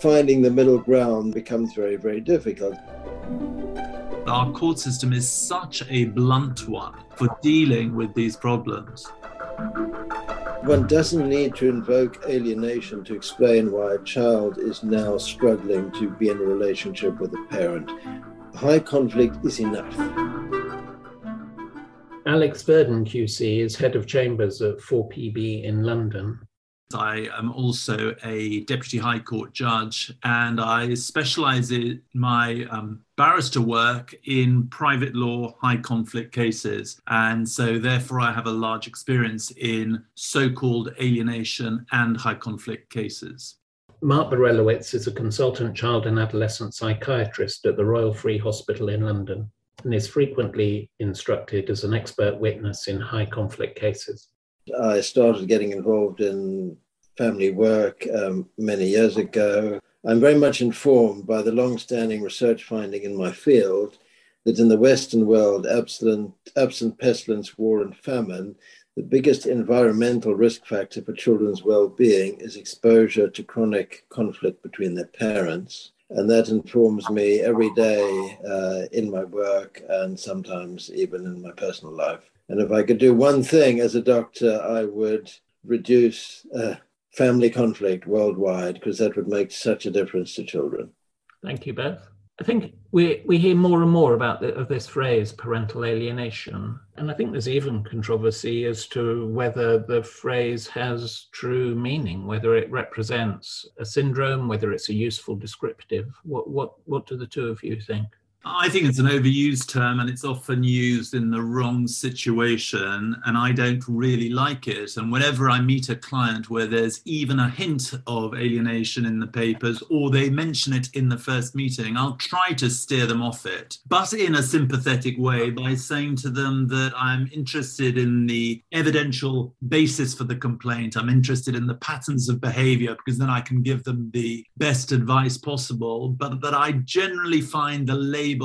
Finding the middle ground becomes very, very difficult. Our court system is such a blunt one for dealing with these problems. One doesn't need to invoke alienation to explain why a child is now struggling to be in a relationship with a parent. High conflict is enough. Alex Verdan QC is head of chambers at 4PB in London. I am also a deputy high court judge and I specialize in my um, barrister work in private law high conflict cases. And so, therefore, I have a large experience in so called alienation and high conflict cases. Mark Berelowitz is a consultant child and adolescent psychiatrist at the Royal Free Hospital in London and is frequently instructed as an expert witness in high conflict cases. I started getting involved in family work um, many years ago. I'm very much informed by the long standing research finding in my field that in the Western world, absent, absent pestilence, war, and famine, the biggest environmental risk factor for children's well being is exposure to chronic conflict between their parents. And that informs me every day uh, in my work and sometimes even in my personal life. And if I could do one thing as a doctor, I would reduce uh, family conflict worldwide because that would make such a difference to children. Thank you, Beth. I think we, we hear more and more about the, of this phrase, parental alienation. And I think there's even controversy as to whether the phrase has true meaning, whether it represents a syndrome, whether it's a useful descriptive. What, what, what do the two of you think? I think it's an overused term and it's often used in the wrong situation, and I don't really like it. And whenever I meet a client where there's even a hint of alienation in the papers or they mention it in the first meeting, I'll try to steer them off it, but in a sympathetic way by saying to them that I'm interested in the evidential basis for the complaint. I'm interested in the patterns of behavior because then I can give them the best advice possible. But that I generally find the label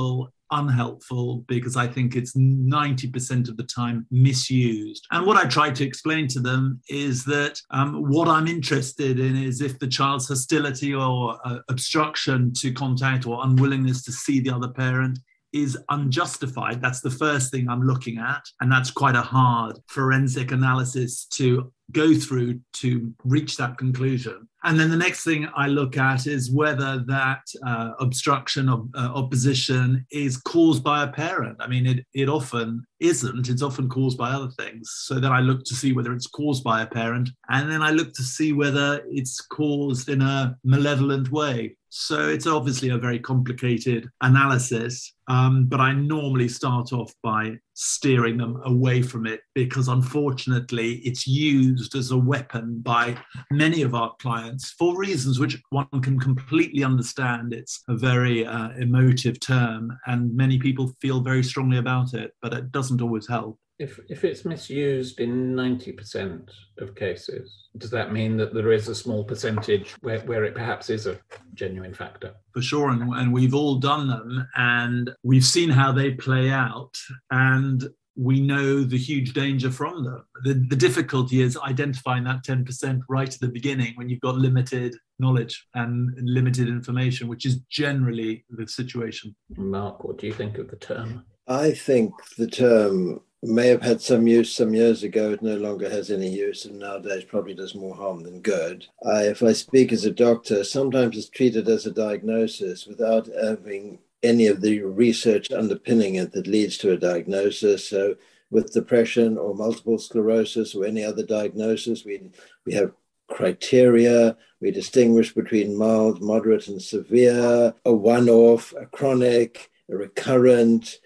unhelpful because I think it's 90% of the time misused. And what I try to explain to them is that um, what I'm interested in is if the child's hostility or uh, obstruction to contact or unwillingness to see the other parent is unjustified. That's the first thing I'm looking at. And that's quite a hard forensic analysis to go through to reach that conclusion. And then the next thing I look at is whether that uh, obstruction of uh, opposition is caused by a parent. I mean, it, it often isn't, it's often caused by other things. So then I look to see whether it's caused by a parent. And then I look to see whether it's caused in a malevolent way. So it's obviously a very complicated analysis, um, but I normally start off by steering them away from it because unfortunately it's used as a weapon by many of our clients for reasons which one can completely understand. It's a very uh, emotive term and many people feel very strongly about it, but it doesn't always help. If, if it's misused in 90% of cases, does that mean that there is a small percentage where, where it perhaps is a genuine factor? For sure. And, and we've all done them and we've seen how they play out. And we know the huge danger from them. The, the difficulty is identifying that 10% right at the beginning when you've got limited knowledge and limited information, which is generally the situation. Mark, what do you think of the term? I think the term may have had some use some years ago. It no longer has any use, and nowadays probably does more harm than good. I, if I speak as a doctor, sometimes it's treated as a diagnosis without having any of the research underpinning it that leads to a diagnosis. So, with depression or multiple sclerosis or any other diagnosis, we, we have criteria. We distinguish between mild, moderate, and severe, a one off, a chronic, a recurrent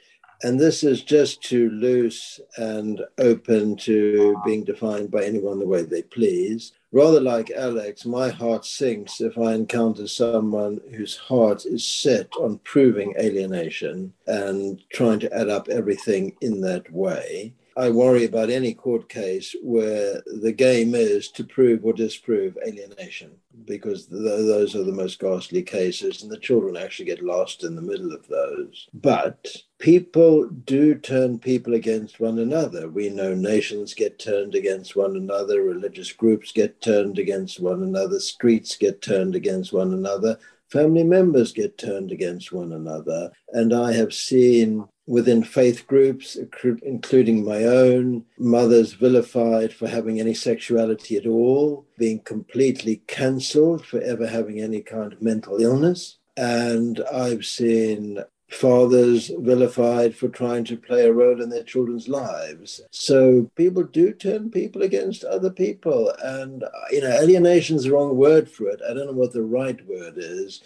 and this is just too loose and open to being defined by anyone the way they please. Rather like Alex, my heart sinks if I encounter someone whose heart is set on proving alienation and trying to add up everything in that way. I worry about any court case where the game is to prove or disprove alienation, because th- those are the most ghastly cases, and the children actually get lost in the middle of those. But people do turn people against one another. We know nations get turned against one another, religious groups get turned against one another, streets get turned against one another family members get turned against one another. And I have seen within faith groups, including my own, mothers vilified for having any sexuality at all, being completely cancelled for ever having any kind of mental illness. And I've seen fathers vilified for trying to play a role in their children's lives. So people do turn people against other people. And, you know, alienation is the wrong word for it. I don't know what the right word is.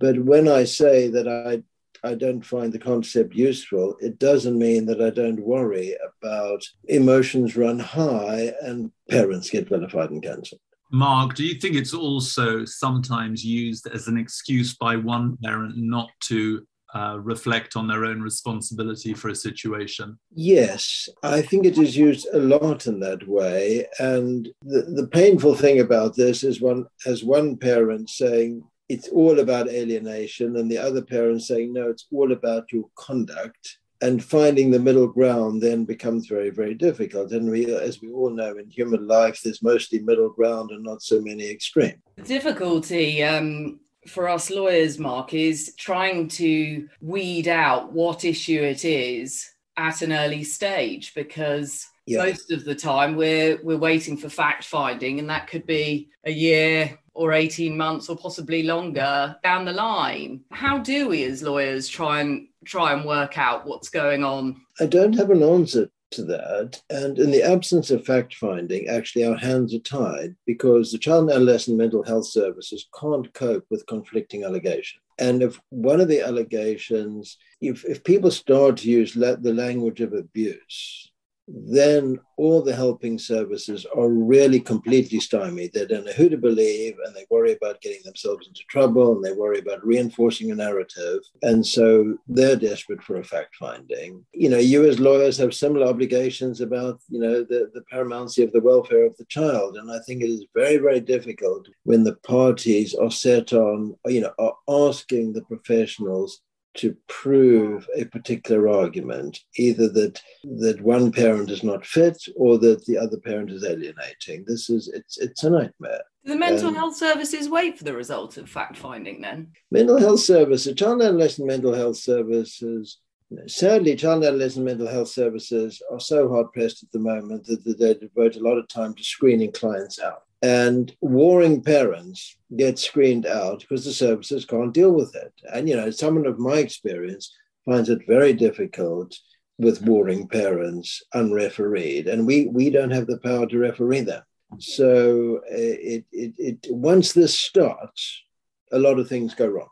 But when I say that I I don't find the concept useful, it doesn't mean that I don't worry about emotions run high and parents get vilified and cancelled. Mark, do you think it's also sometimes used as an excuse by one parent not to uh, reflect on their own responsibility for a situation? Yes, I think it is used a lot in that way. And the, the painful thing about this is one as one parent saying, it's all about alienation, and the other parent saying, no, it's all about your conduct. And finding the middle ground then becomes very, very difficult. And we, as we all know, in human life, there's mostly middle ground and not so many extreme. The difficulty um, for us lawyers, Mark, is trying to weed out what issue it is at an early stage because yeah. most of the time we're we're waiting for fact finding and that could be a year or 18 months or possibly longer down the line how do we as lawyers try and try and work out what's going on i don't have an answer to that. And in the absence of fact finding, actually, our hands are tied because the child and adolescent mental health services can't cope with conflicting allegations. And if one of the allegations, if, if people start to use la- the language of abuse, then all the helping services are really completely stymied. They don't know who to believe and they worry about getting themselves into trouble and they worry about reinforcing a narrative. And so they're desperate for a fact finding. You know, you as lawyers have similar obligations about, you know, the, the paramountcy of the welfare of the child. And I think it is very, very difficult when the parties are set on, you know, are asking the professionals to prove a particular argument, either that that one parent is not fit or that the other parent is alienating. This is it's it's a nightmare. Do the mental um, health services wait for the result of fact finding then? Mental health services, child and adolescent mental health services. Sadly, child and adolescent mental health services are so hard pressed at the moment that they devote a lot of time to screening clients out. And warring parents get screened out because the services can't deal with it. And, you know, someone of my experience finds it very difficult with warring parents unrefereed. And we, we don't have the power to referee them. So uh, it, it, it, once this starts, a lot of things go wrong,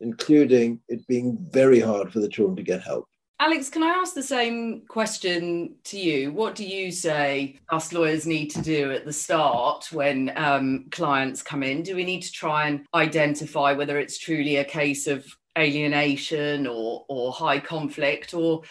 including it being very hard for the children to get help. Alex, can I ask the same question to you? What do you say us lawyers need to do at the start when um, clients come in? Do we need to try and identify whether it's truly a case of alienation or, or high conflict, or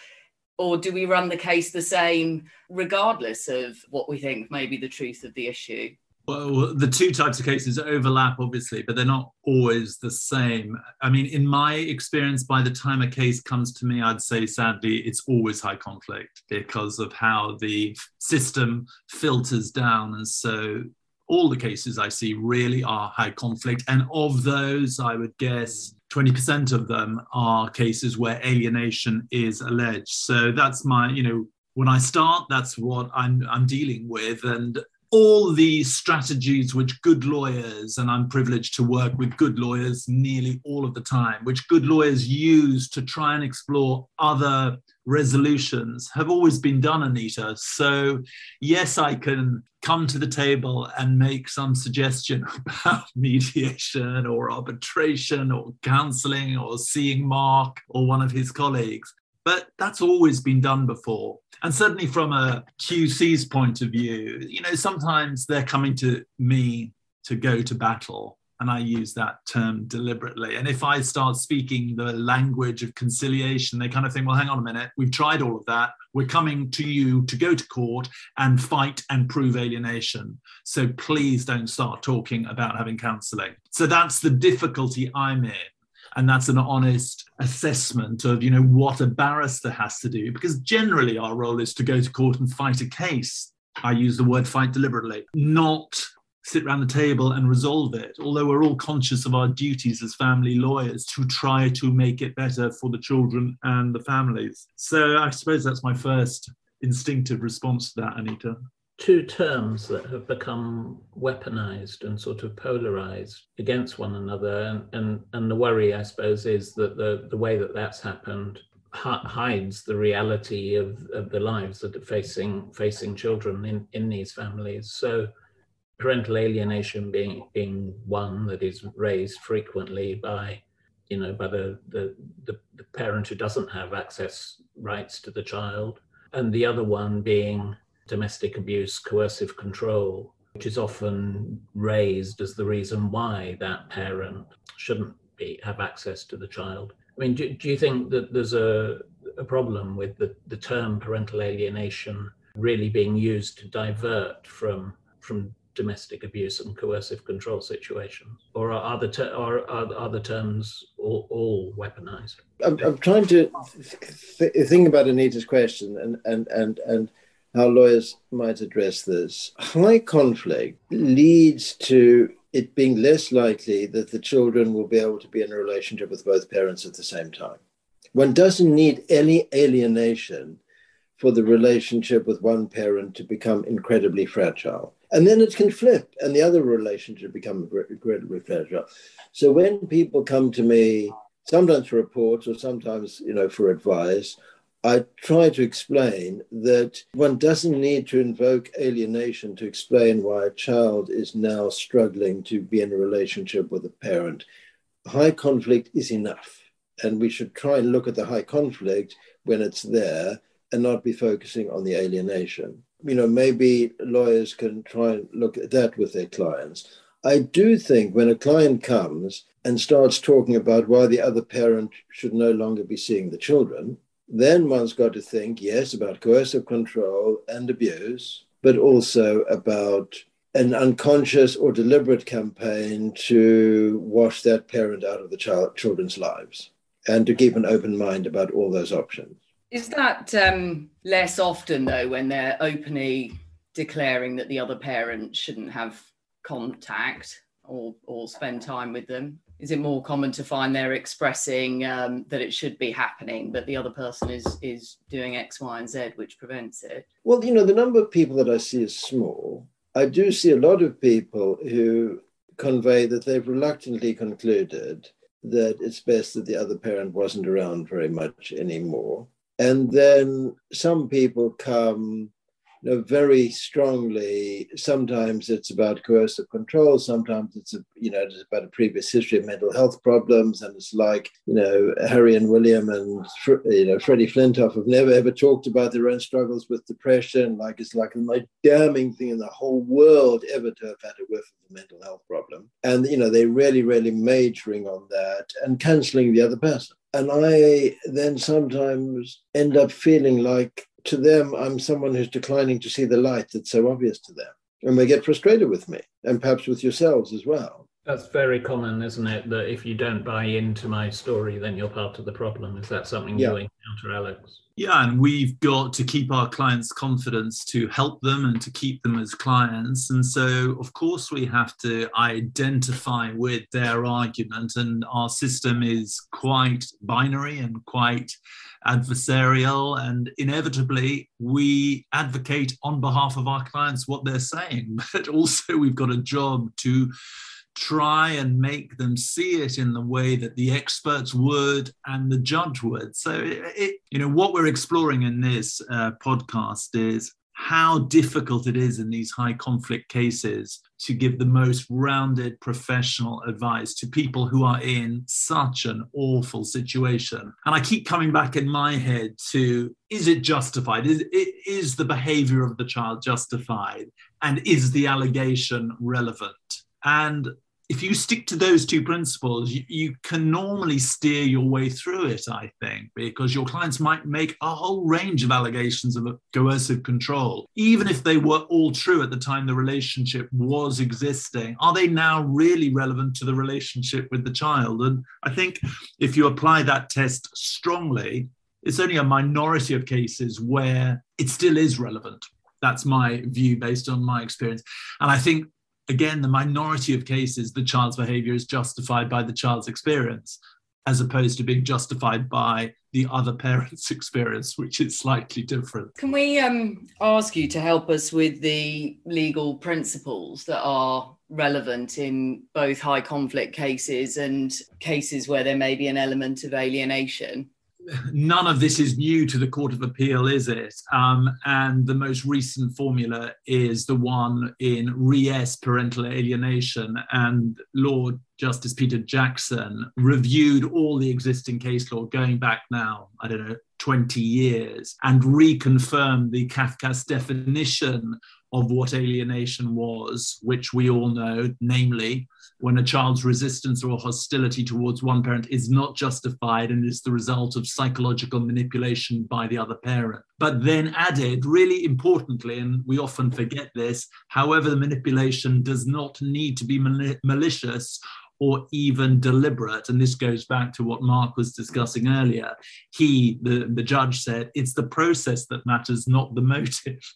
or do we run the case the same regardless of what we think may be the truth of the issue? Well, the two types of cases overlap, obviously, but they're not always the same. I mean, in my experience, by the time a case comes to me, I'd say sadly, it's always high conflict because of how the system filters down. And so all the cases I see really are high conflict. And of those, I would guess 20% of them are cases where alienation is alleged. So that's my, you know, when I start, that's what I'm, I'm dealing with. And all the strategies which good lawyers, and I'm privileged to work with good lawyers nearly all of the time, which good lawyers use to try and explore other resolutions have always been done, Anita. So, yes, I can come to the table and make some suggestion about mediation or arbitration or counseling or seeing Mark or one of his colleagues. But that's always been done before. And certainly from a QC's point of view, you know, sometimes they're coming to me to go to battle. and I use that term deliberately. And if I start speaking the language of conciliation, they kind of think, well, hang on a minute, we've tried all of that. We're coming to you to go to court and fight and prove alienation. So please don't start talking about having counseling. So that's the difficulty I'm in. And that's an honest assessment of, you know, what a barrister has to do, because generally our role is to go to court and fight a case. I use the word fight deliberately, not sit around the table and resolve it, although we're all conscious of our duties as family lawyers to try to make it better for the children and the families. So I suppose that's my first instinctive response to that, Anita. Two terms that have become weaponized and sort of polarized against one another. And, and, and the worry, I suppose, is that the, the way that that's happened hides the reality of, of the lives that are facing facing children in, in these families. So parental alienation being being one that is raised frequently by you know by the, the the, the parent who doesn't have access rights to the child and the other one being domestic abuse coercive control which is often raised as the reason why that parent shouldn't be have access to the child i mean do, do you think that there's a, a problem with the, the term parental alienation really being used to divert from from domestic abuse and coercive control situations, or are, the ter- are, are, are, the terms all, all weaponized? I'm, I'm trying to th- think about Anita's question and and and and how lawyers might address this. High conflict leads to it being less likely that the children will be able to be in a relationship with both parents at the same time. One doesn't need any alienation for the relationship with one parent to become incredibly fragile. And then it can flip and the other relationship become incredibly fragile. So when people come to me, sometimes for reports or sometimes, you know, for advice, I try to explain that one doesn't need to invoke alienation to explain why a child is now struggling to be in a relationship with a parent. High conflict is enough. And we should try and look at the high conflict when it's there and not be focusing on the alienation. You know, maybe lawyers can try and look at that with their clients. I do think when a client comes and starts talking about why the other parent should no longer be seeing the children, then one's got to think, yes, about coercive control and abuse, but also about an unconscious or deliberate campaign to wash that parent out of the child, children's lives and to keep an open mind about all those options. Is that um, less often though when they're openly declaring that the other parent shouldn't have contact or or spend time with them? Is it more common to find they're expressing um, that it should be happening, but the other person is is doing X, Y, and Z, which prevents it? Well, you know, the number of people that I see is small. I do see a lot of people who convey that they've reluctantly concluded that it's best that the other parent wasn't around very much anymore. And then some people come know, very strongly. Sometimes it's about coercive control. Sometimes it's a, you know it's about a previous history of mental health problems, and it's like you know Harry and William and you know Freddie Flintoff have never ever talked about their own struggles with depression. Like it's like the most damning thing in the whole world ever to have had a whiff of a mental health problem, and you know they're really really majoring on that and cancelling the other person. And I then sometimes end up feeling like to them, I'm someone who's declining to see the light that's so obvious to them. And they get frustrated with me and perhaps with yourselves as well. That's very common, isn't it? That if you don't buy into my story, then you're part of the problem. Is that something yeah. you encounter, Alex? Yeah, and we've got to keep our clients' confidence to help them and to keep them as clients. And so, of course, we have to identify with their argument. And our system is quite binary and quite adversarial. And inevitably, we advocate on behalf of our clients what they're saying. But also, we've got a job to try and make them see it in the way that the experts would and the judge would. So, it, it, you know, what we're exploring in this uh, podcast is how difficult it is in these high conflict cases to give the most rounded professional advice to people who are in such an awful situation. And I keep coming back in my head to is it justified? Is, is the behavior of the child justified? And is the allegation relevant? And if you stick to those two principles, you, you, can normally steer your way through it, I think, because your clients might make a whole range of allegations of coercive control, even if they were all true at the time the relationship was existing. Are they now really relevant to the relationship with the child? And I think if you apply that test strongly, it's only a minority of cases where it still is relevant. That's my view based on my experience. And I think again, the minority of cases, the child's behavior is justified by the child's experience, as opposed to being justified by the other parent's experience, which is slightly different. Can we um, ask you to help us with the legal principles that are relevant in both high conflict cases and cases where there may be an element of alienation? None of this is new to the Court of Appeal, is it? Um, and the most recent formula is the one in Re S parental alienation. And Lord Justice Peter Jackson reviewed all the existing case law going back now, I don't know, 20 years, and reconfirmed the Cafcass definition of what alienation was, which we all know, namely, when a child's resistance or hostility towards one parent is not justified and is the result of psychological manipulation by the other parent. But then added, really importantly, and we often forget this, however, the manipulation does not need to be mal- malicious or even deliberate. And this goes back to what Mark was discussing earlier. He, the, the judge, said it's the process that matters, not the motive.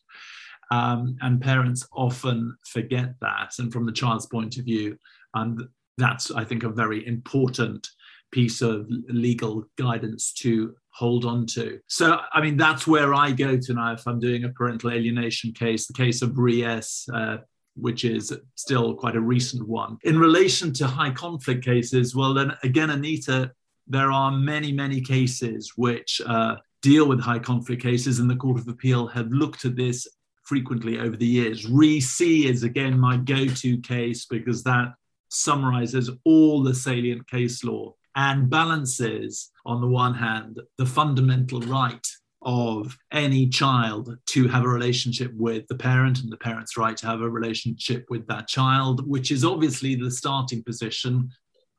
Um, and parents often forget that. And from the child's point of view, and that's, I think, a very important piece of legal guidance to hold on to. So, I mean, that's where I go to now if I'm doing a parental alienation case, the case of Re S, uh, which is still quite a recent one. In relation to high conflict cases, well, then again, Anita, there are many, many cases which uh, deal with high conflict cases, and the Court of Appeal have looked at this frequently over the years. Re C is again my go to case because that summarizes all the salient case law and balances, on the one hand, the fundamental right of any child to have a relationship with the parent and the parent's right to have a relationship with that child, which is obviously the starting position,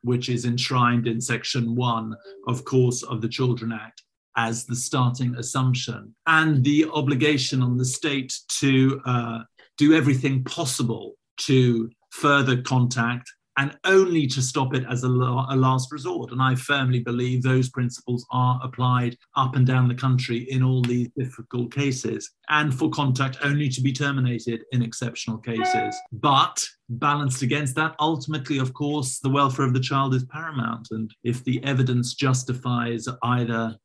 which is enshrined in section one, of course, of the Children Act as the starting assumption, and the obligation on the state to uh, do everything possible to further contact and only to stop it as a, a, last resort. And I firmly believe those principles are applied up and down the country in all these difficult cases, and for contact only to be terminated in exceptional cases. But balanced against that, ultimately, of course, the welfare of the child is paramount. And if the evidence justifies either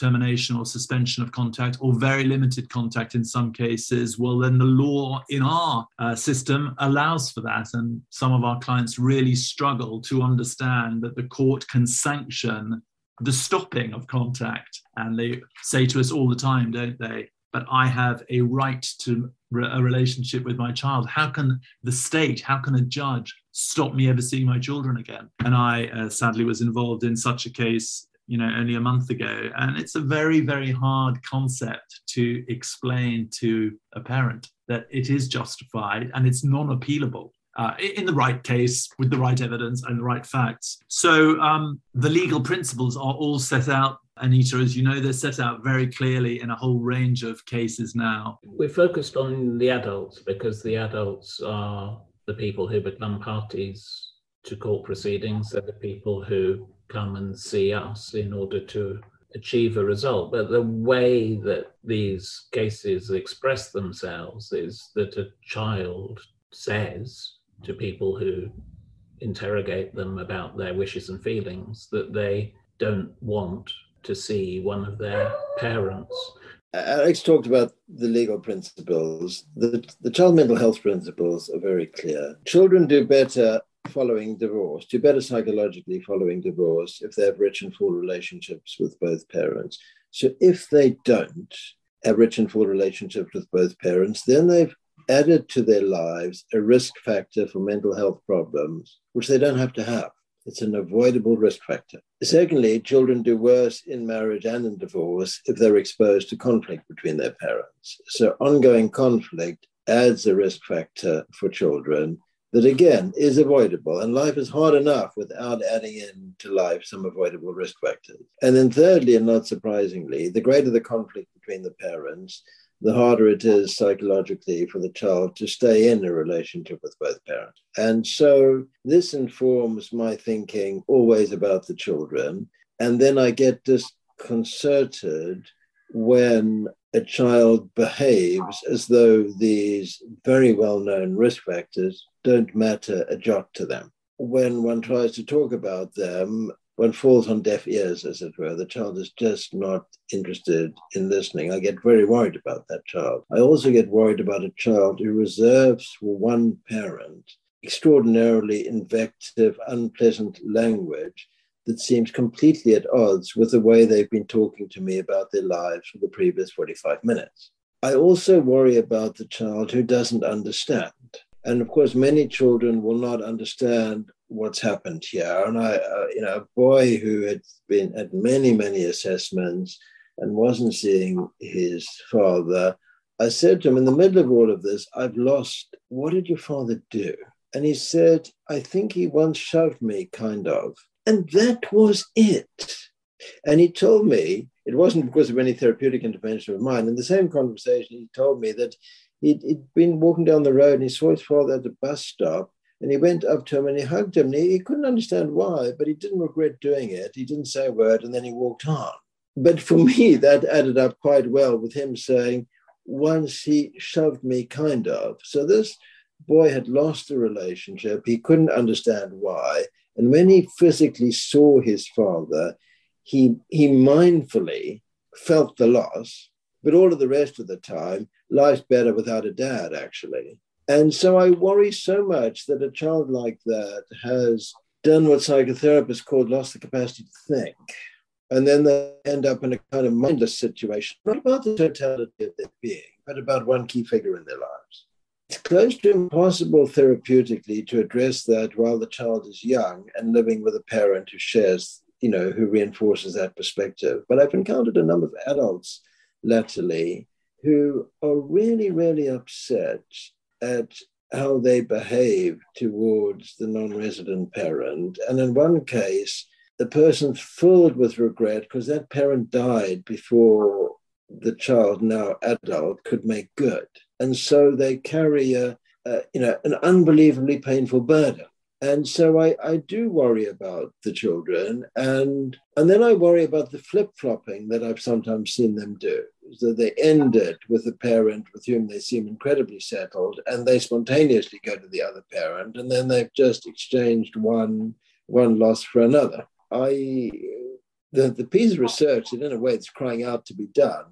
termination or suspension of contact or very limited contact in some cases, well, then the law in our uh, system allows for that. And some of our clients really struggle to understand that the court can sanction the stopping of contact. And they say to us all the time, don't they? But I have a right to a relationship with my child. How can the state, how can a judge stop me ever seeing my children again? And I uh, sadly was involved in such a case you know only a month ago and it's a very very hard concept to explain to a parent that it is justified and it's non-appealable uh, in the right case with the right evidence and the right facts so um, the legal principles are all set out Anita, as you know, they're set out very clearly in a whole range of cases now. We're focused on the adults because the adults are the people who become parties to court proceedings. They're the people who come and see us in order to achieve a result. But the way that these cases express themselves is that a child says to people who interrogate them about their wishes and feelings that they don't want to see one of their parents. Alex talked about the legal principles. The, the child mental health principles are very clear. Children do better following divorce, do better psychologically following divorce if they have rich and full relationships with both parents. So if they don't have rich and full relationships with both parents, then they've added to their lives a risk factor for mental health problems, which they don't have to have. It's an avoidable risk factor. Secondly, children do worse in marriage and in divorce if they're exposed to conflict between their parents. So ongoing conflict adds a risk factor for children that again is avoidable. And life is hard enough without adding in to life some avoidable risk factors. And then, thirdly, and not surprisingly, the greater the conflict between the parents, the harder it is psychologically for the child to stay in a relationship with both parents. And so this informs my thinking always about the children. And then I get disconcerted when a child behaves as though these very well known risk factors don't matter a jot to them. When one tries to talk about them, one falls on deaf ears, as it were. The child is just not interested in listening. I get very worried about that child. I also get worried about a child who reserves for one parent extraordinarily invective, unpleasant language that seems completely at odds with the way they've been talking to me about their lives for the previous 45 minutes. I also worry about the child who doesn't understand. And of course, many children will not understand what's happened here. And I, uh, you know, a boy who had been at many, many assessments and wasn't seeing his father, I said to him in the middle of all of this, I've lost, what did your father do? And he said, I think he once shoved me, kind of. And that was it. And he told me it wasn't because of any therapeutic intervention of mine. In the same conversation, he told me that he'd, he'd been walking down the road and he saw his father at a bus stop and he went up to him and he hugged him. And he, he couldn't understand why, but he didn't regret doing it. He didn't say a word and then he walked on. But for me, that added up quite well with him saying, once he shoved me, kind of. So this boy had lost a relationship. He couldn't understand why. And when he physically saw his father, he, he mindfully felt the loss, but all of the rest of the time, life's better without a dad, actually. And so I worry so much that a child like that has done what psychotherapists call lost the capacity to think. And then they end up in a kind of mindless situation, not about the totality of their being, but about one key figure in their lives. It's close to impossible therapeutically to address that while the child is young and living with a parent who shares, you know, who reinforces that perspective. But I've encountered a number of adults latterly who are really, really upset at how they behave towards the non resident parent. And in one case, the person's filled with regret because that parent died before the child, now adult, could make good and so they carry a, a you know an unbelievably painful burden and so I, I do worry about the children and and then I worry about the flip-flopping that I've sometimes seen them do. So they end it with a parent with whom they seem incredibly settled and they spontaneously go to the other parent and then they've just exchanged one one loss for another. I the, the piece of research that in a way it's crying out to be done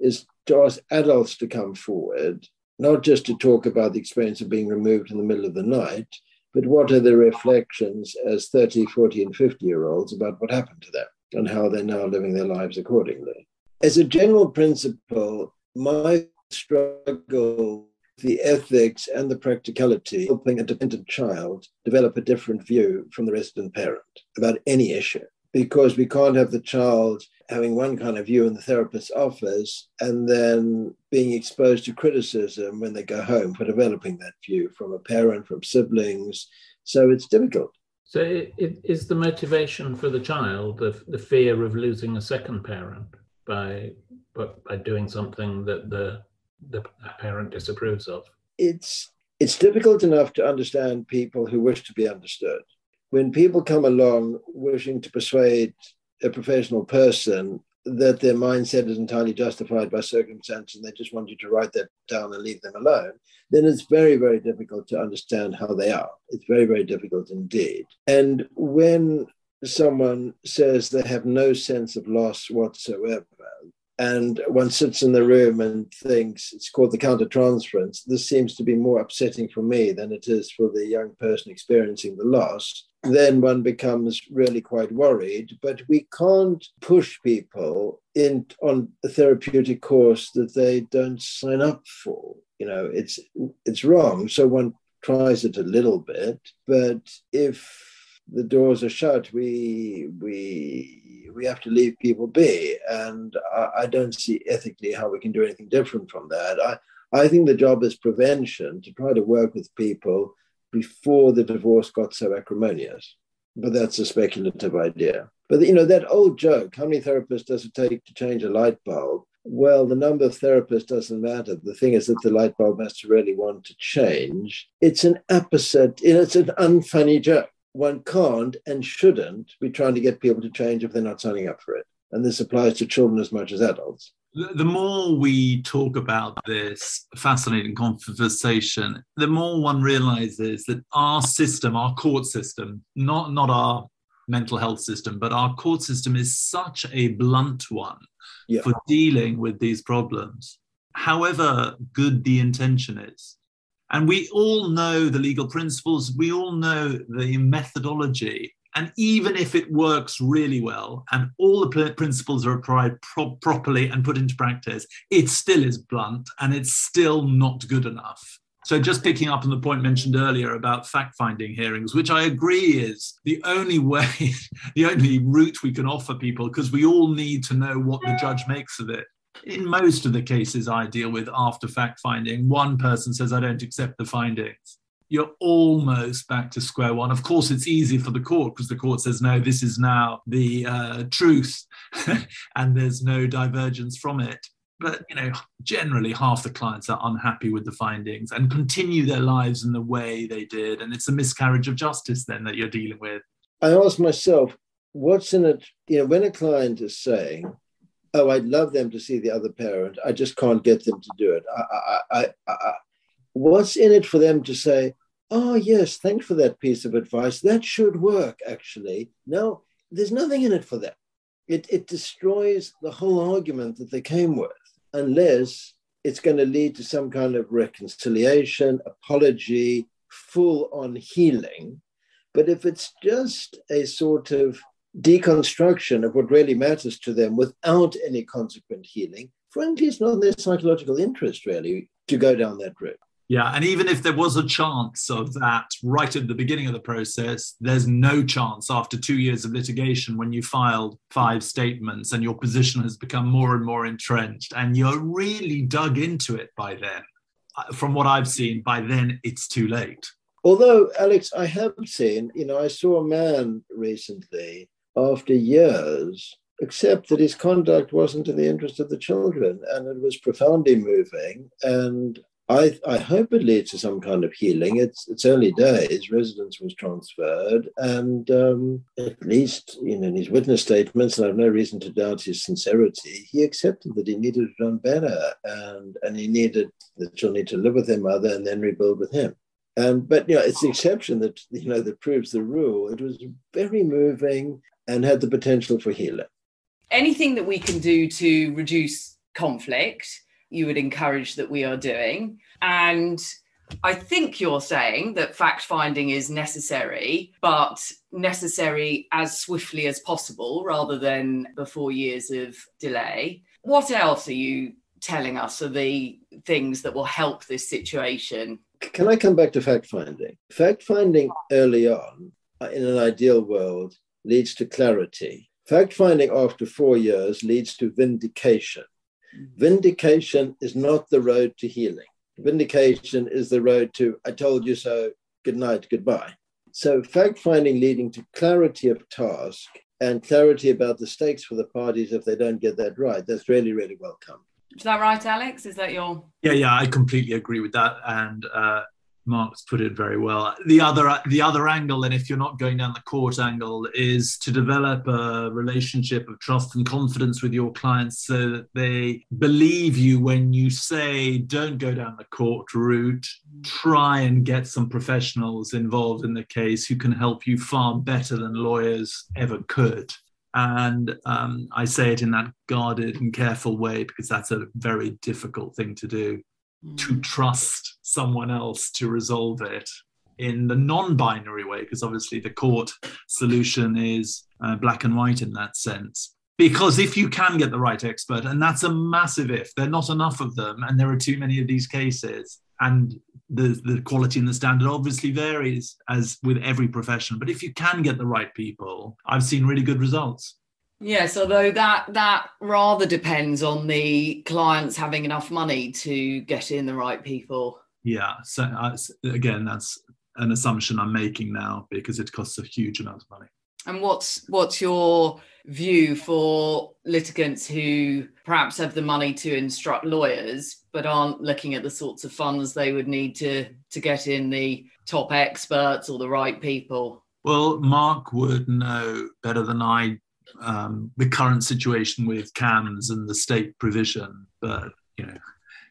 is to ask adults to come forward, not just to talk about the experience of being removed in the middle of the night, but what are the reflections as 30, 40, and 50 year olds about what happened to them and how they're now living their lives accordingly. As a general principle, my struggle the ethics and the practicality of helping a dependent child develop a different view from the resident parent about any issue because we can't have the child having one kind of view in the therapist's office and then being exposed to criticism when they go home for developing that view from a parent, from siblings. So it's difficult. So, it, it is the motivation for the child the, the fear of losing a second parent by, by doing something that the, the parent disapproves of? It's, it's difficult enough to understand people who wish to be understood when people come along wishing to persuade a professional person that their mindset is entirely justified by circumstance and they just want you to write that down and leave them alone, then it's very, very difficult to understand how they are. It's very, very difficult indeed. And when someone says they have no sense of loss whatsoever, and one sits in the room and thinks it's called the countertransference. This seems to be more upsetting for me than it is for the young person experiencing the loss. Then one becomes really quite worried. But we can't push people in on a therapeutic course that they don't sign up for. You know, it's it's wrong. So one tries it a little bit, but if the doors are shut, we we we have to leave people be, and I, I, don't see ethically how we can do anything different from that. I I think the job is prevention to try to work with people before the divorce got so acrimonious. But that's a speculative idea. But you know that old joke: how many therapists does it take to change a light bulb? Well, the number of therapists doesn't matter. The thing is that the light bulb has to really want to change. It's an opposite. It's an unfunny joke. One can't and shouldn't be trying to get people to change if they're not signing up for it. And this applies to children as much as adults. The more we talk about this fascinating conversation, the more one realizes that our system, our court system, not, not our mental health system, but our court system is such a blunt one yeah. for dealing with these problems, however good the intention is. And we all know the legal principles, we all know the methodology. And even if it works really well and all the principles are applied pro- properly and put into practice, it still is blunt and it's still not good enough. So, just picking up on the point mentioned earlier about fact finding hearings, which I agree is the only way, the only route we can offer people, because we all need to know what the judge makes of it. In most of the cases I deal with after fact finding, one person says, I don't accept the findings. You're almost back to square one. Of course, it's easy for the court because the court says, no, this is now the uh, truth and there's no divergence from it. But you know generally half the clients are unhappy with the findings and continue their lives in the way they did and it's a miscarriage of justice then that you're dealing with. I ask myself what's in it? You know when a client is saying oh i'd love them to see the other parent i just can't get them to do it I, I, I, I, what's in it for them to say oh yes thanks for that piece of advice that should work actually no there's nothing in it for them it, it destroys the whole argument that they came with unless it's going to lead to some kind of reconciliation, apology, full on healing. But if it's just a sort of deconstruction of what really matters to them without any consequent healing, frankly, it's not in their psychological interest really to go down that route. Yeah, and even if there was a chance of that right at the beginning of the process, there's no chance after two years of litigation when you filed five statements and your position has become more and more entrenched and you're really dug into it by then. Uh, from what I've seen, by then it's too late. Although, Alex, I have seen, you know, I saw a man recently after years accept that his conduct wasn't in the interest of the children and it was profoundly moving. And I, I hope it leads to some kind of healing. It's it's early days. Residence was transferred, and um, at least you know in his witness statements, and I have no reason to doubt his sincerity. He accepted that he needed to done better, and and he needed she'll need to live with their mother and then rebuild with him. And but you know it's the exception that you know that proves the rule. It was very moving and had the potential for healing. Anything that we can do to reduce conflict you would encourage that we are doing. And I think you're saying that fact finding is necessary, but necessary as swiftly as possible rather than before years of delay. What else are you telling us are the things that will help this situation? Can I come back to fact finding? Fact finding early on in an ideal world leads to clarity. Fact finding after four years leads to vindication. Vindication is not the road to healing. Vindication is the road to, I told you so, good night, goodbye. So, fact finding leading to clarity of task and clarity about the stakes for the parties if they don't get that right, that's really, really welcome. Is that right, Alex? Is that your? Yeah, yeah, I completely agree with that. And uh, Mark's put it very well. The other the other angle, and if you're not going down the court angle, is to develop a relationship of trust and confidence with your clients so that they believe you when you say don't go down the court route. Try and get some professionals involved in the case who can help you far better than lawyers ever could. And um, I say it in that guarded and careful way because that's a very difficult thing to do to mm. trust someone else to resolve it in the non-binary way because obviously the court solution is uh, black and white in that sense. Because if you can get the right expert and that's a massive if there are not enough of them and there are too many of these cases and the, the quality and the standard obviously varies as with every profession. But if you can get the right people i've seen really good results Yes, although that that rather depends on the clients having enough money to get in the right people. Yeah. So uh, again, that's an assumption I'm making now because it costs a huge amount of money. And what's what's your view for litigants who perhaps have the money to instruct lawyers but aren't looking at the sorts of funds they would need to to get in the top experts or the right people? Well, Mark would know better than I um, the current situation with CAMHS and the state provision, but you know,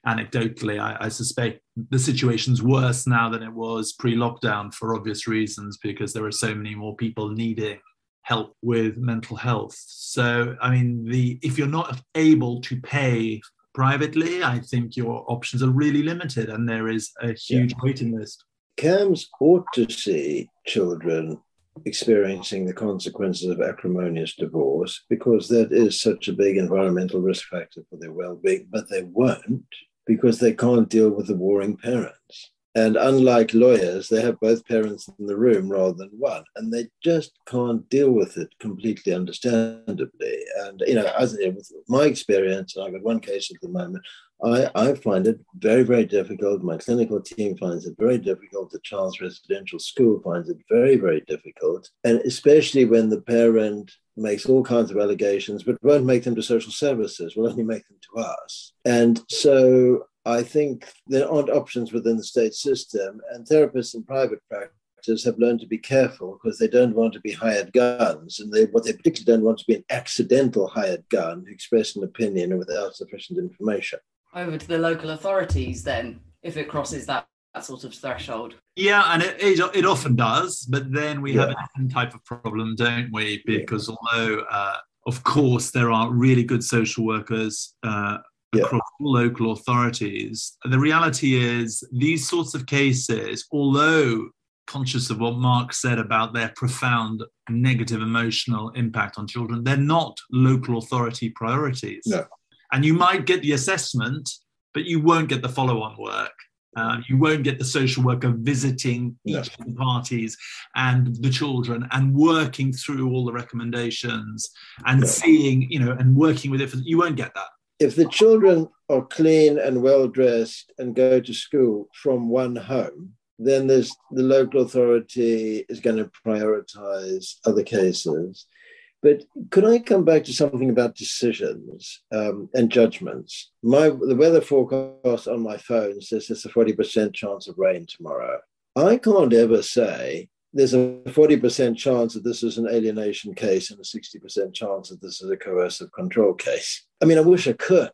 anecdotally, I, I, suspect the situation's worse now than it was pre-lockdown for obvious reasons because there are so many more people needing help with mental health. So, I mean, the if you're not able to pay privately, I think your options are really limited, and there is a huge yeah. waiting list. CAMHS ought to see children experiencing the consequences of acrimonious divorce because that is such a big environmental risk factor for their well-being, but they won't because they can't deal with the warring parents. And unlike lawyers, they have both parents in the room rather than one, and they just can't deal with it completely understandably. And you know, as with my experience, and I've got one case at the moment. I, I find it very, very difficult. My clinical team finds it very difficult. The child's residential school finds it very, very difficult. And especially when the parent makes all kinds of allegations, but won't make them to social services, will only make them to us. And so I think there aren't options within the state system, and therapists in private practice have learned to be careful because they don't want to be hired guns, and they, what they particularly don't want to be an accidental hired gun who express an opinion without sufficient information. Over to the local authorities, then, if it crosses that that sort of threshold. Yeah, and it, it, it often does, but then we yeah. have a different type of problem, don't we? Because yeah. although, uh, of course, there are really good social workers uh, across yeah. local authorities. The reality is, these sorts of cases, although conscious of what Mark said about their profound negative emotional impact on children, they're not local authority priorities. No. And you might get the assessment, but you won't get the follow on work. Uh, you won't get the social worker visiting each no. of the parties and the children and working through all the recommendations and no. seeing, you know, and working with it. For, you won't get that if the children are clean and well dressed and go to school from one home, then there's the local authority is going to prioritize other cases. But could I come back to something about decisions um, and judgments? My the weather forecast on my phone says there's a 40% chance of rain tomorrow. I can't ever say there's a 40% chance that this is an alienation case and a 60% chance that this is a coercive control case. I mean, I wish I could.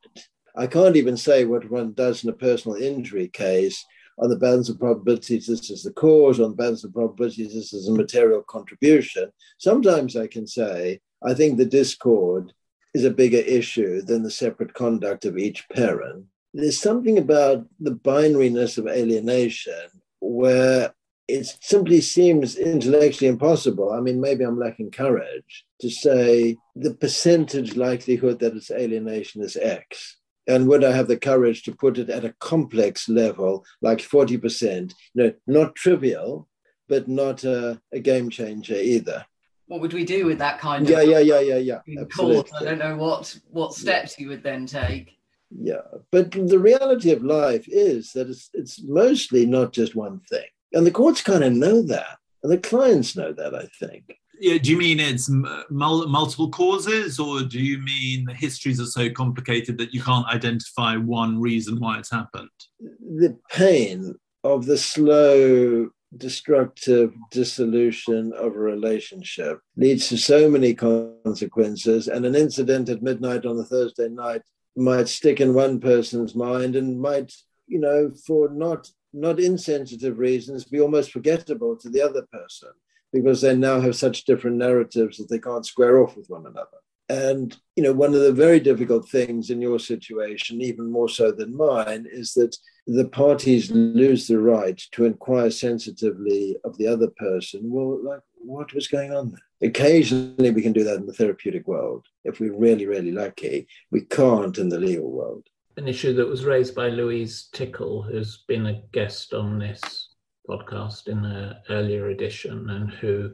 I can't even say what one does in a personal injury case on the balance of probabilities, this is the cause, on the balance of probabilities, this is a material contribution. Sometimes I can say, I think the discord is a bigger issue than the separate conduct of each parent. There's something about the binariness of alienation where it simply seems intellectually impossible. I mean, maybe I'm lacking courage to say the percentage likelihood that it's alienation is X. And would I have the courage to put it at a complex level, like 40%? You know, not trivial, but not a, a game changer either. What would we do with that kind yeah, of yeah, yeah, yeah, yeah, yeah. Absolutely. I don't know what what steps yeah. you would then take. Yeah, but the reality of life is that it's it's mostly not just one thing and the courts kind of know that, and the clients know that, I think. Yeah, do you mean it's mul- multiple causes, or do you mean the histories are so complicated that you can't identify one reason why it's happened? The pain of the slow, destructive dissolution of a relationship leads to so many consequences, and an incident at midnight on a Thursday night might stick in one person's mind and might, you know, for not not insensitive reasons, be almost forgettable to the other person because they now have such different narratives that they can't square off with one another. And you know, one of the very difficult things in your situation, even more so than mine, is that the parties lose the right to inquire sensitively of the other person. Well, like what was going on there? Occasionally, we can do that in the therapeutic world if we're really, really lucky. We can't in the legal world an issue that was raised by Louise Tickle, who's been a guest on this podcast in an earlier edition, and who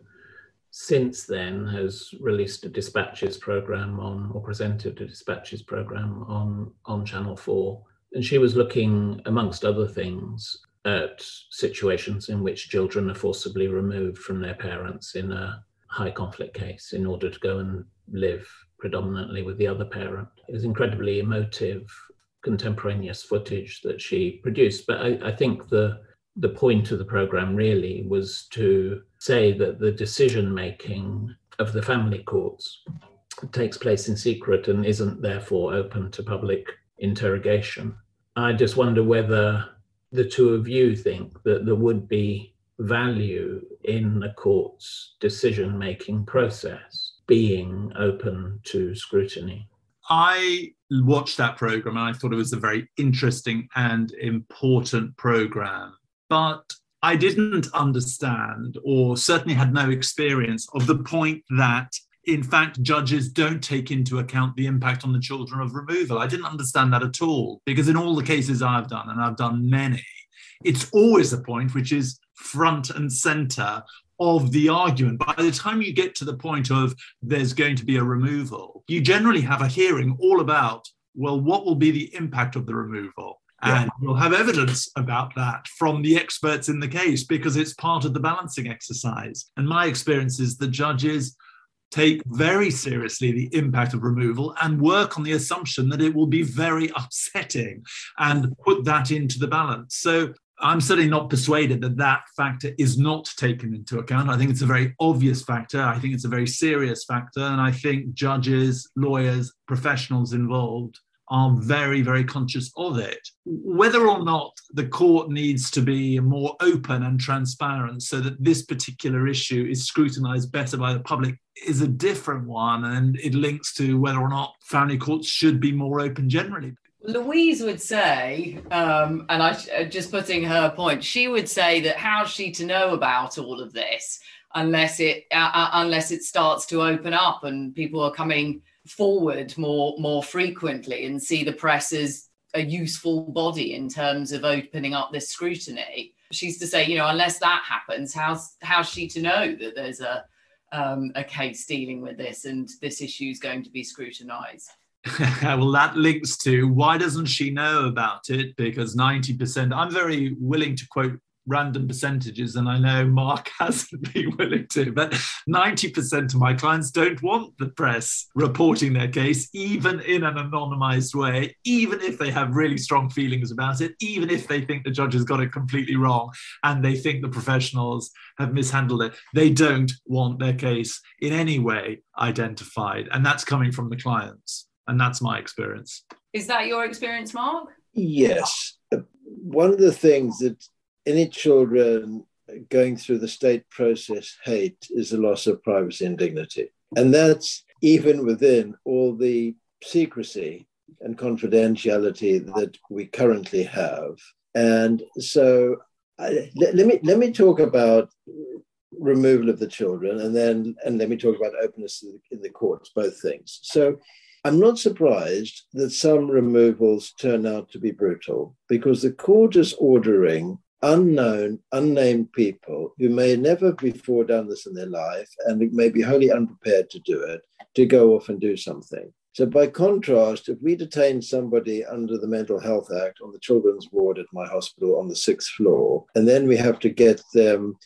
since then has released a dispatches program on or presented a dispatches program on on Channel 4. And she was looking, amongst other things, at situations in which children are forcibly removed from their parents in a high conflict case in order to go and live predominantly with the other parent. It was incredibly emotive, contemporaneous footage that she produced. But I, I think the the point of the program really was to say that the decision making of the family courts takes place in secret and isn't therefore open to public interrogation. I just wonder whether the two of you think that there would be value in the court's decision making process being open to scrutiny. I watched that program and I thought it was a very interesting and important program. But I didn't understand, or certainly had no experience, of the point that in fact, judges don't take into account the impact on the children of removal. I didn't understand that at all because in all the cases I've done, and I've done many, it's always a point which is front and center of the argument. By the time you get to the point of there's going to be a removal, you generally have a hearing all about, well, what will be the impact of the removal? And yeah. you'll have evidence about that from the experts in the case because it's part of the balancing exercise. And my experience is the judges take very seriously the impact of removal and work on the assumption that it will be very upsetting and put that into the balance. So I'm certainly not persuaded that that factor is not taken into account. I think it's a very obvious factor. I think it's a very serious factor. And I think judges, lawyers, professionals involved are very, very conscious of it. Whether or not the court needs to be more open and transparent so that this particular issue is scrutinized better by the public is a different one. And it links to whether or not family courts should be more open generally. Louise would say, um, and I uh, just putting her point, she would say that how's she to know about all of this unless it uh, uh unless it starts to open up and people are coming forward more more frequently and see the press as a useful body in terms of opening up this scrutiny. She's to say, you know, unless that happens, how's how's she to know that there's a um, a case dealing with this and this issue is going to be scrutinised? well, that links to why doesn't she know about it? Because 90%, I'm very willing to quote random percentages, and I know Mark hasn't been willing to, but 90% of my clients don't want the press reporting their case, even in an anonymized way, even if they have really strong feelings about it, even if they think the judge has got it completely wrong and they think the professionals have mishandled it. They don't want their case in any way identified. And that's coming from the clients. And that's my experience. Is that your experience, Mark? Yes. One of the things that any children going through the state process hate is the loss of privacy and dignity. And that's even within all the secrecy and confidentiality that we currently have. And so I, let, let, me let me talk about removal of the children and then and let me talk about openness in the courts, both things. So I'm not surprised that some removals turn out to be brutal because the court is ordering unknown, unnamed people who may never before done this in their life and may be wholly unprepared to do it to go off and do something. So, by contrast, if we detain somebody under the Mental Health Act on the children's ward at my hospital on the sixth floor, and then we have to get them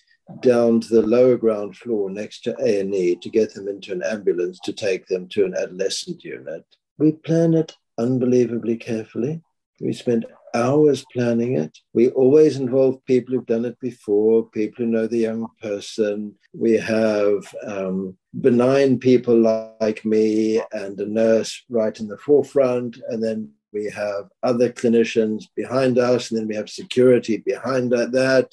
down to the lower ground floor next to A&E to get them into an ambulance to take them to an adolescent unit, we plan it unbelievably carefully. We spend hours planning it. We always involve people who've done it before, people who know the young person. We have um, benign people like me and a nurse right in the forefront. And then we have other clinicians behind us. And then we have security behind that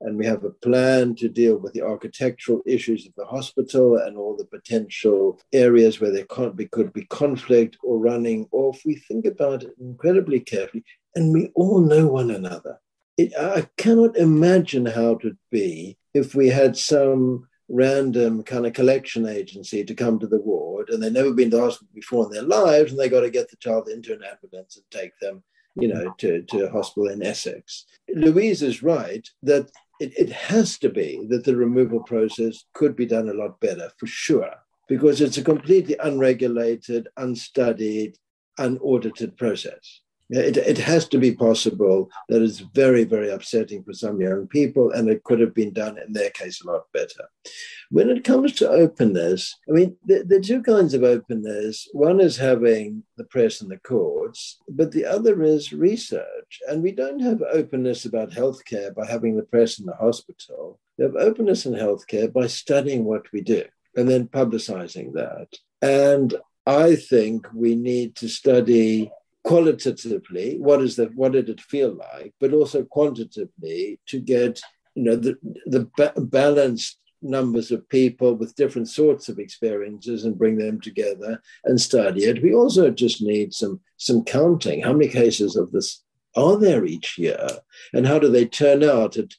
and we have a plan to deal with the architectural issues of the hospital and all the potential areas where there can't be, could be conflict or running off. We think about it incredibly carefully, and we all know one another. It, I cannot imagine how it would be if we had some random kind of collection agency to come to the ward and they've never been to hospital before in their lives and they got to get the child into an ambulance and take them you know to, to a hospital in essex louise is right that it, it has to be that the removal process could be done a lot better for sure, because it's a completely unregulated, unstudied, unaudited process. It, it has to be possible. That is very, very upsetting for some young people, and it could have been done in their case a lot better. When it comes to openness, I mean, the, the two kinds of openness one is having the press and the courts, but the other is research. And we don't have openness about healthcare by having the press in the hospital. We have openness in healthcare by studying what we do and then publicizing that. And I think we need to study qualitatively what is that what did it feel like but also quantitatively to get you know the the ba- balanced numbers of people with different sorts of experiences and bring them together and study it. We also just need some some counting. How many cases of this are there each year? And how do they turn out at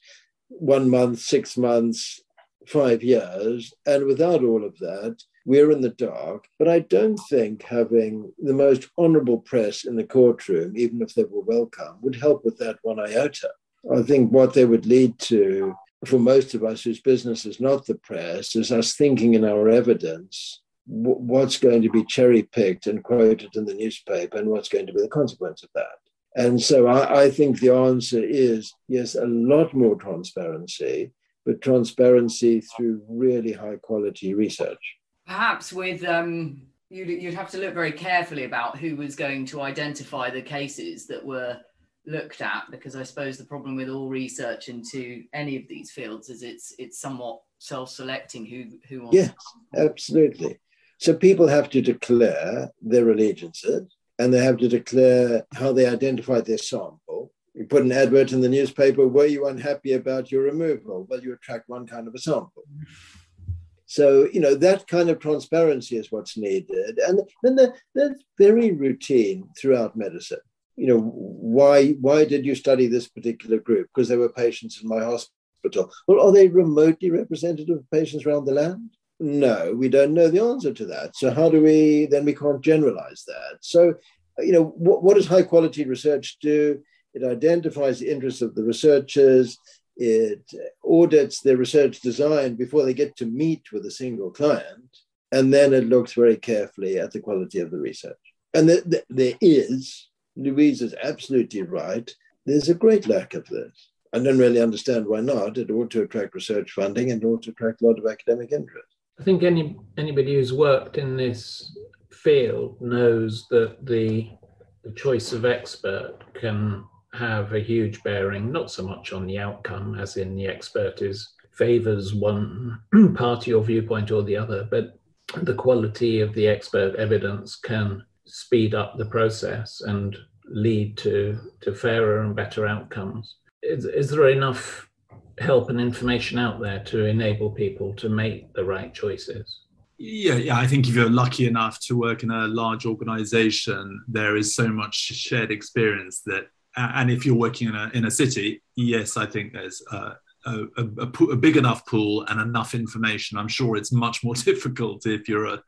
one month six months five years? And without all of that we're in the dark. But I don't think having the most honorable press in the courtroom, even if they were welcome, would help with that one iota. I think what they would lead to for most of us whose business is not the press is us thinking in our evidence what's going to be cherry picked and quoted in the newspaper and what's going to be the consequence of that. And so I, I, think the answer is yes, a lot more transparency, but transparency through really high quality research perhaps with um, you'd, you'd have to look very carefully about who was going to identify the cases that were looked at because I suppose the problem with all research into any of these fields is it's it's somewhat self-selecting who who wants yeah absolutely. So people have to declare their allegiances and they have to declare how they identify their sample. You put an advert in the newspaper were you unhappy about your removal? Well you attract one kind of a sample so, you know, that kind of transparency is what's needed. And then that's very routine throughout medicine. You know, why, why did you study this particular group? Because there were patients in my hospital. Well, are they remotely representative of patients around the land? No, we don't know the answer to that. So how do we, then we can't generalize that. So, you know, what, what does high quality research do? It identifies the interests of the researchers it audits their research design before they get to meet with a single client, and then it looks very carefully at the quality of the research. And th- th- there is, Louise is absolutely right, there's a great lack of this. I don't really understand why not. It ought to attract research funding and ought to attract a lot of academic interest. I think any anybody who's worked in this field knows that the the choice of expert can have a huge bearing, not so much on the outcome, as in the expert is favors one party or viewpoint or the other, but the quality of the expert evidence can speed up the process and lead to, to fairer and better outcomes. Is, is there enough help and information out there to enable people to make the right choices? Yeah, yeah. I think if you're lucky enough to work in a large organization, there is so much shared experience that and if you're working in a, in a city, yes, I think there's a, a, a, a, big enough pool and enough information. I'm sure it's much more difficult if you're a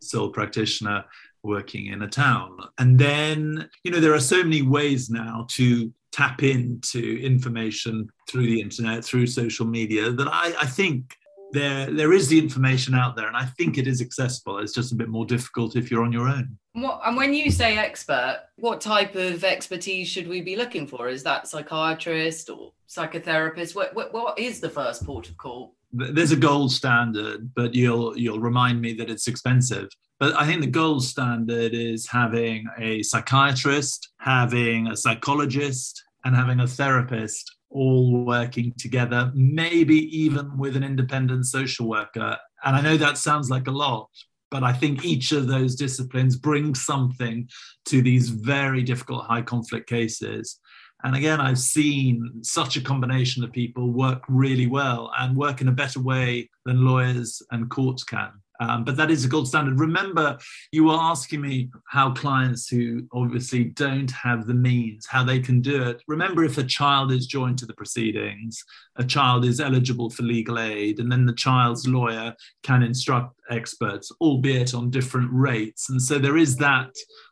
sole practitioner working in a town. And then, you know, there are so many ways now to tap into information through the internet, through social media, that I, I think there there is the information out there and i think it is accessible. It's just a bit more difficult if you're on your own. What, and when you say expert what type of expertise should we be looking for? Is that psychiatrist or psychotherapist? What, what, what is the first port of call? There's a gold standard but you'll you'll remind me that it's expensive. But i think the gold standard is having a psychiatrist having a psychologist and having a therapist all working together, maybe even with an independent social worker. And I know that sounds like a lot, but I think each of those disciplines brings something to these very difficult high conflict cases. And again, I've seen such a combination of people work really well and work in a better way than lawyers and courts can. Um, but that is a gold standard. Remember, you were asking me how clients who obviously don't have the means, how they can do it. Remember, if a child is joined to the proceedings, a child is eligible for legal aid, and then the child's lawyer can instruct experts, albeit on different rates. And so there is that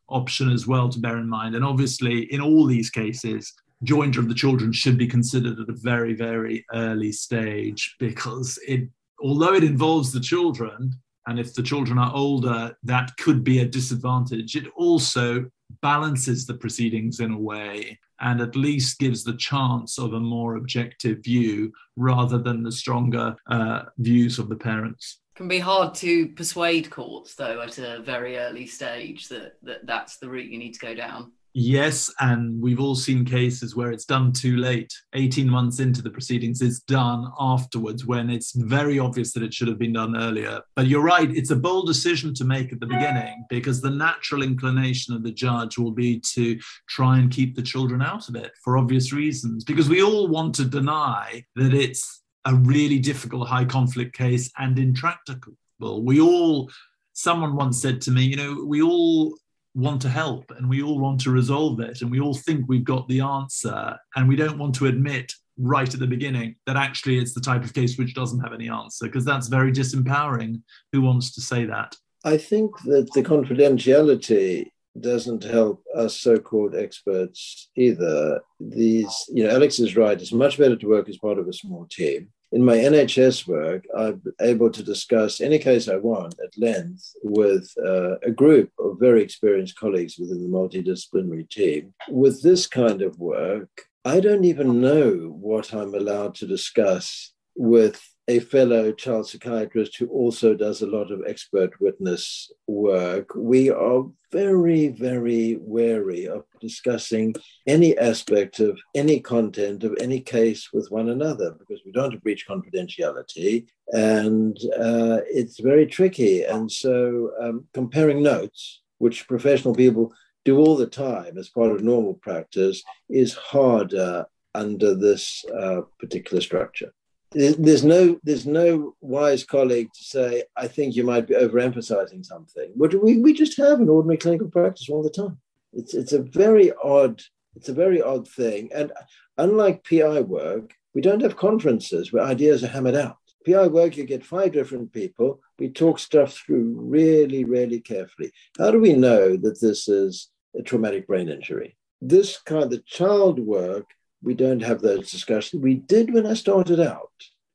option as well to bear in mind. And obviously, in all these cases, joinder of the children should be considered at a very, very early stage because it although it involves the children, and if the children are older, that could be a disadvantage. It also balances the proceedings in a way and at least gives the chance of a more objective view rather than the stronger uh, views of the parents can be hard to persuade courts though at a very early stage that, that that's the route you need to go down Yes, and we've all seen cases where it's done too late. 18 months into the proceedings, it's done afterwards when it's very obvious that it should have been done earlier. But you're right, it's a bold decision to make at the beginning because the natural inclination of the judge will be to try and keep the children out of it for obvious reasons. Because we all want to deny that it's a really difficult high conflict case and intractable. We all someone once said to me, you know, we all want to help and we all want to resolve it and we all think we've got the answer and we don't want to admit right at the beginning that actually it's the type of case which doesn't have any answer because that's very disempowering. Who wants to say that? I think that the confidentiality doesn't help us so-called experts either. These you know alex is right it's much better to work as part of a small team in my NHS work, I'm able to discuss any case I want at length with uh, a group of very experienced colleagues within the multidisciplinary team. With this kind of work, I don't even know what I'm allowed to discuss with a fellow child psychiatrist who also does a lot of expert witness work, we are very, very wary of discussing any aspect of any content of any case with one another because we don't breach confidentiality and uh, it's very tricky. And so um, comparing notes, which professional people do all the time as part of normal practice, is harder under this uh, particular structure there's no there's no wise colleague to say I think you might be overemphasizing something. But we, we just have an ordinary clinical practice all the time. It's it's a very odd it's a very odd thing. And unlike PI work, we don't have conferences where ideas are hammered out. PI work, you get five different people. We talk stuff through really, really carefully. How do we know that this is a traumatic brain injury? This kind of child work we don't have those discussions. We did when I started out,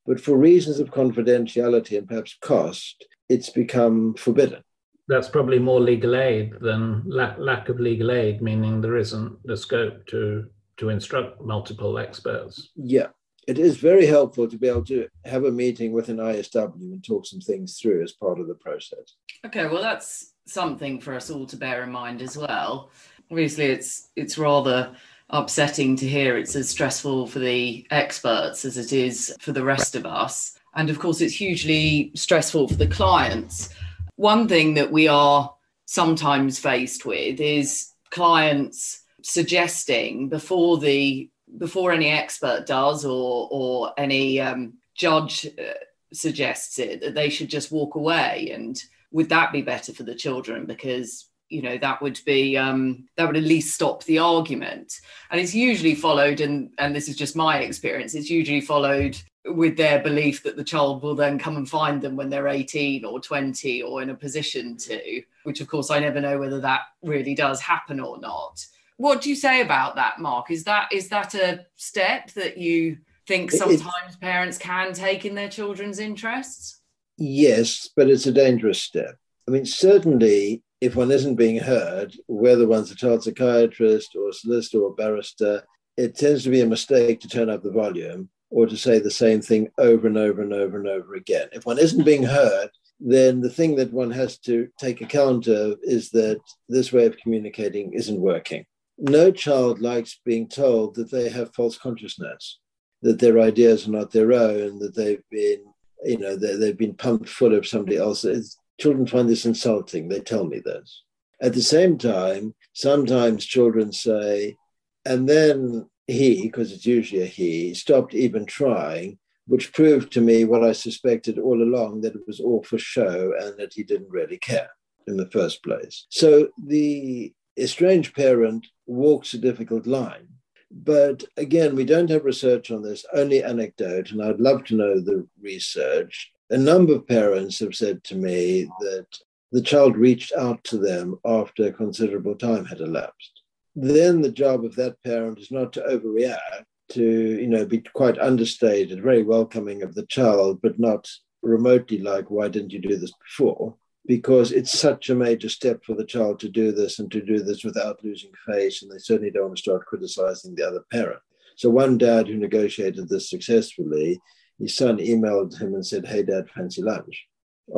but for reasons of confidentiality and perhaps cost, it's become forbidden. That's probably more legal aid than lack, lack of legal aid, meaning there isn't the scope to, to instruct multiple experts. Yeah, it is very helpful to be able to have a meeting with an ISW and talk some things through as part of the process. Okay, well, that's something for us all to bear in mind as well. Obviously, it's it's rather upsetting to hear it's as stressful for the experts as it is for the rest of us. And of course, it's hugely stressful for the clients. One thing that we are sometimes faced with is clients suggesting before the before any expert does or or any um, judge uh, suggests it that they should just walk away and would that be better for the children because you know that would be um, that would at least stop the argument. And it's usually followed and and this is just my experience it's usually followed with their belief that the child will then come and find them when they're 18 or 20 or in a position to which of course i never know whether that really does happen or not. What do you say about that mark? Is that is that a step that you think sometimes parents can take in their children's interests? Yes but it's a dangerous step. I mean certainly if one isn't being heard, whether one's a child psychiatrist or a solicitor or barrister, it tends to be a mistake to turn up the volume or to say the same thing over and over and over and over again. If one isn't being heard, then the thing that one has to take account of is that this way of communicating isn't working. No child likes being told that they have false consciousness, that their ideas are not their own, that they've been, you know, they've been pumped full of somebody else's. Children find this insulting. They tell me this. At the same time, sometimes children say, and then he, because it's usually a he, stopped even trying, which proved to me what I suspected all along that it was all for show and that he didn't really care in the first place. So the estranged parent walks a difficult line. But again, we don't have research on this, only anecdote, and I'd love to know the research a number of parents have said to me that the child reached out to them after a considerable time had elapsed. Then the job of that parent is not to overreact, to you know be quite understated, very welcoming of the child, but not remotely like, why didn't you do this before? because it's such a major step for the child to do this and to do this without losing face. And they certainly don't want to start criticizing the other parent. So, one dad who negotiated this successfully, his son emailed him and said, Hey, dad, fancy lunch?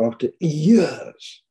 After years.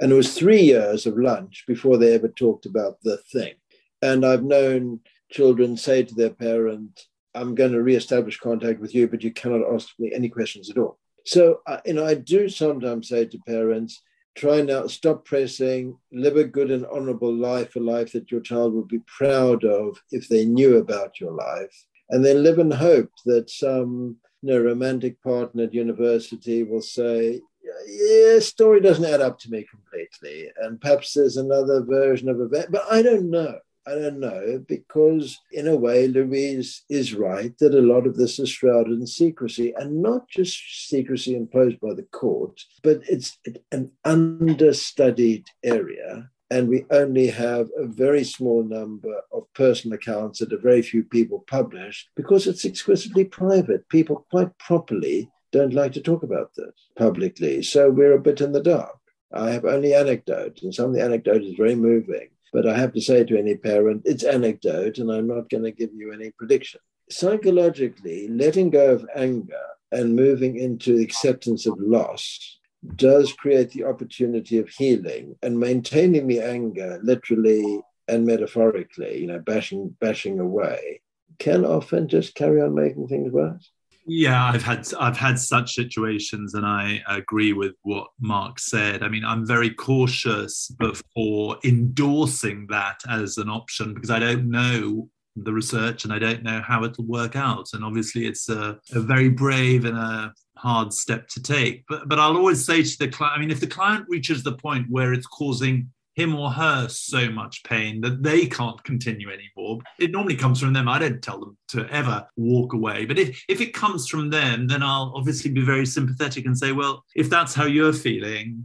And it was three years of lunch before they ever talked about the thing. And I've known children say to their parent, I'm going to reestablish contact with you, but you cannot ask me any questions at all. So, uh, you know, I do sometimes say to parents, try now, stop pressing, live a good and honorable life, a life that your child would be proud of if they knew about your life. And then live in hope that some you romantic partner at university will say, yeah, story doesn't add up to me completely. And perhaps there's another version of event, but I don't know. I don't know, because in a way, Louise is right that a lot of this is shrouded in secrecy, and not just secrecy imposed by the court, but it's an understudied area. And we only have a very small number of personal accounts that a very few people publish because it's exquisitely private. People quite properly don't like to talk about this publicly. So we're a bit in the dark. I have only anecdotes, and some of the anecdotes is very moving. But I have to say to any parent, it's anecdote, and I'm not going to give you any prediction. Psychologically, letting go of anger and moving into acceptance of loss does create the opportunity of healing and maintaining the anger literally and metaphorically, you know, bashing bashing away, can often just carry on making things worse. Yeah, I've had I've had such situations, and I agree with what Mark said. I mean, I'm very cautious before endorsing that as an option because I don't know the research and I don't know how it'll work out. And obviously, it's a, a very brave and a hard step to take. But but I'll always say to the client, I mean, if the client reaches the point where it's causing him or her so much pain that they can't continue anymore. It normally comes from them. I don't tell them to ever walk away. But if, if it comes from them, then I'll obviously be very sympathetic and say, well, if that's how you're feeling,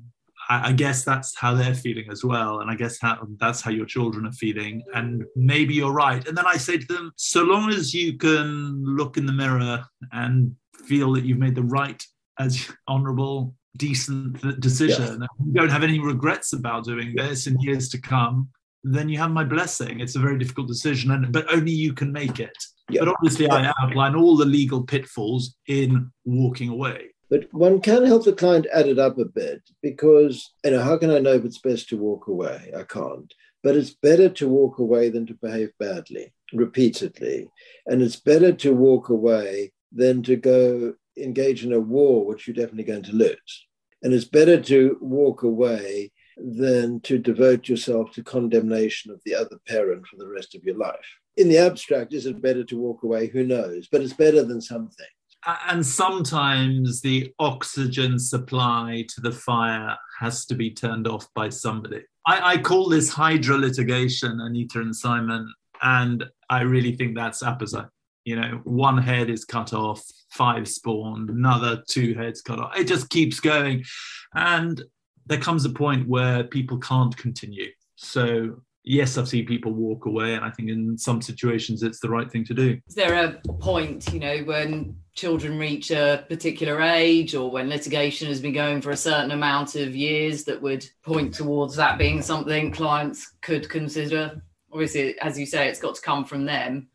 I, I guess that's how they're feeling as well. And I guess how, that's how your children are feeling. And maybe you're right. And then I say to them, so long as you can look in the mirror and feel that you've made the right as honorable decent decision, yeah. you don't have any regrets about doing this in years to come, then you have my blessing. It's a very difficult decision, and but only you can make it. Yeah. But obviously, I outline all the legal pitfalls in walking away. But one can help the client add it up a bit because, you know, how can I know if it's best to walk away? I can't. But it's better to walk away than to behave badly repeatedly. And it's better to walk away than to go engage in a war, which you're definitely going to lose. And it's better to walk away than to devote yourself to condemnation of the other parent for the rest of your life. In the abstract, is it better to walk away? Who knows? But it's better than something. And sometimes the oxygen supply to the fire has to be turned off by somebody. I, I call this hydra litigation, Anita and Simon, and I really think that's apposite. You know one head is cut off five spawned another two heads cut off. It just keeps going. And there comes a point where people can't continue. So yes i've seen people walk away and i think in some situations it's the right thing to do is there a point you know when children reach a particular age or when litigation has been going for a certain amount of years that would point towards that being something clients could consider obviously as you say it's got to come from them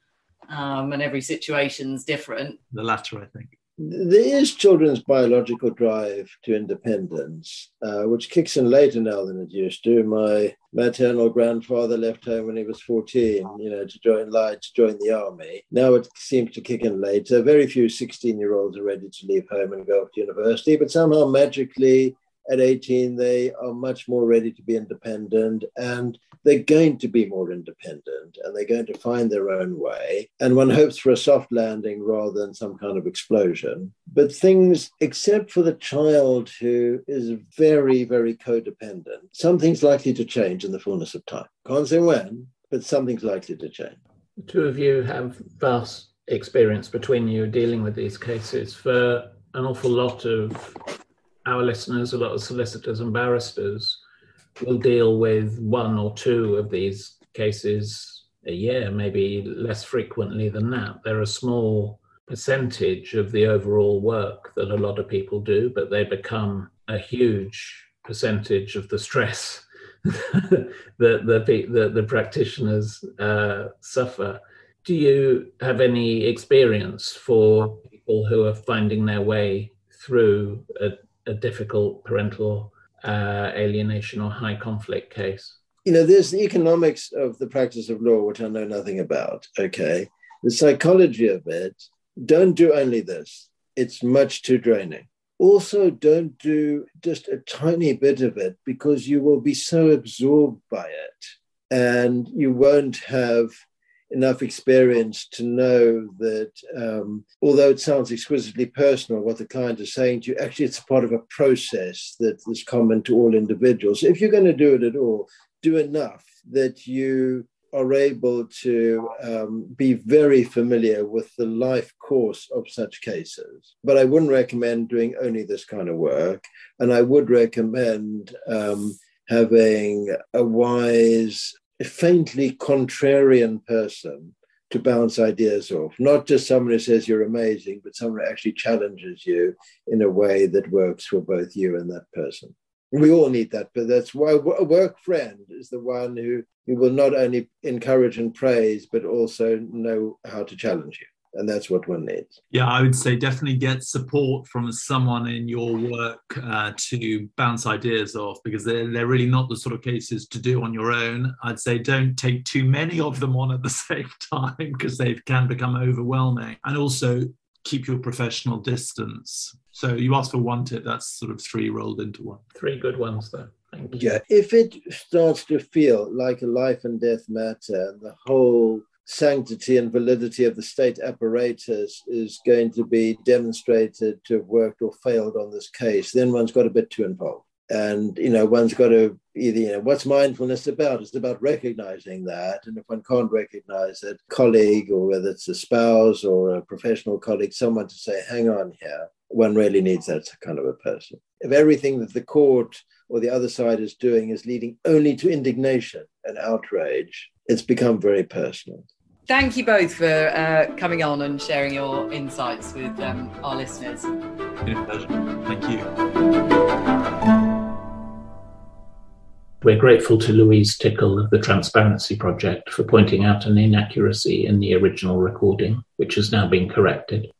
um, and every situation's different. The latter, I think. There is children's biological drive to independence, uh, which kicks in later now than it used to. My maternal grandfather left home when he was 14, you know, to join to join the army. Now it seems to kick in later. Very few 16 year olds are ready to leave home and go off to university, but somehow magically at 18, they are much more ready to be independent and they're going to be more independent and they're going to find their own way. And one hopes for a soft landing rather than some kind of explosion. But things, except for the child who is very, very codependent, something's likely to change in the fullness of time. Can't say when, but something's likely to change. The two of you have vast experience between you dealing with these cases. For an awful lot of our listeners, a lot of solicitors and barristers, will deal with one or two of these cases a year, maybe less frequently than that. They're a small percentage of the overall work that a lot of people do, but they become a huge percentage of the stress that the, the, the practitioners uh, suffer. Do you have any experience for people who are finding their way through a, a difficult parental uh, alienation or high conflict case? You know, there's the economics of the practice of law, which I know nothing about. Okay. The psychology of it, don't do only this. It's much too draining. Also, don't do just a tiny bit of it because you will be so absorbed by it and you won't have enough experience to know that um, although it sounds exquisitely personal, what the client is saying to you, actually it's part of a process that is common to all individuals. If you're going to do it at all, do enough that you are able to um, be very familiar with the life course of such cases. But I wouldn't recommend doing only this kind of work. And I would recommend um, having a wise faintly contrarian person to bounce ideas off, not just someone who says you're amazing, but someone who actually challenges you in a way that works for both you and that person. We all need that, but that's why a work friend is the one who, who will not only encourage and praise, but also know how to challenge you and that's what one needs. Yeah, I would say definitely get support from someone in your work uh, to bounce ideas off because they're, they're really not the sort of cases to do on your own. I'd say don't take too many of them on at the same time because they can become overwhelming. And also keep your professional distance. So you asked for one tip, that's sort of three rolled into one. Three good ones, though. Yeah, if it starts to feel like a life and death matter, the whole sanctity and validity of the state apparatus is going to be demonstrated to have worked or failed on this case, then one's got a bit too involved. And you know, one's got to either, you know, what's mindfulness about? It's about recognizing that. And if one can't recognize it, colleague or whether it's a spouse or a professional colleague, someone to say, hang on here, one really needs that kind of a person. If everything that the court or the other side is doing is leading only to indignation and outrage, it's become very personal. Thank you both for uh, coming on and sharing your insights with um, our listeners. Been a pleasure. Thank you. We're grateful to Louise Tickle of the Transparency Project for pointing out an inaccuracy in the original recording, which has now been corrected.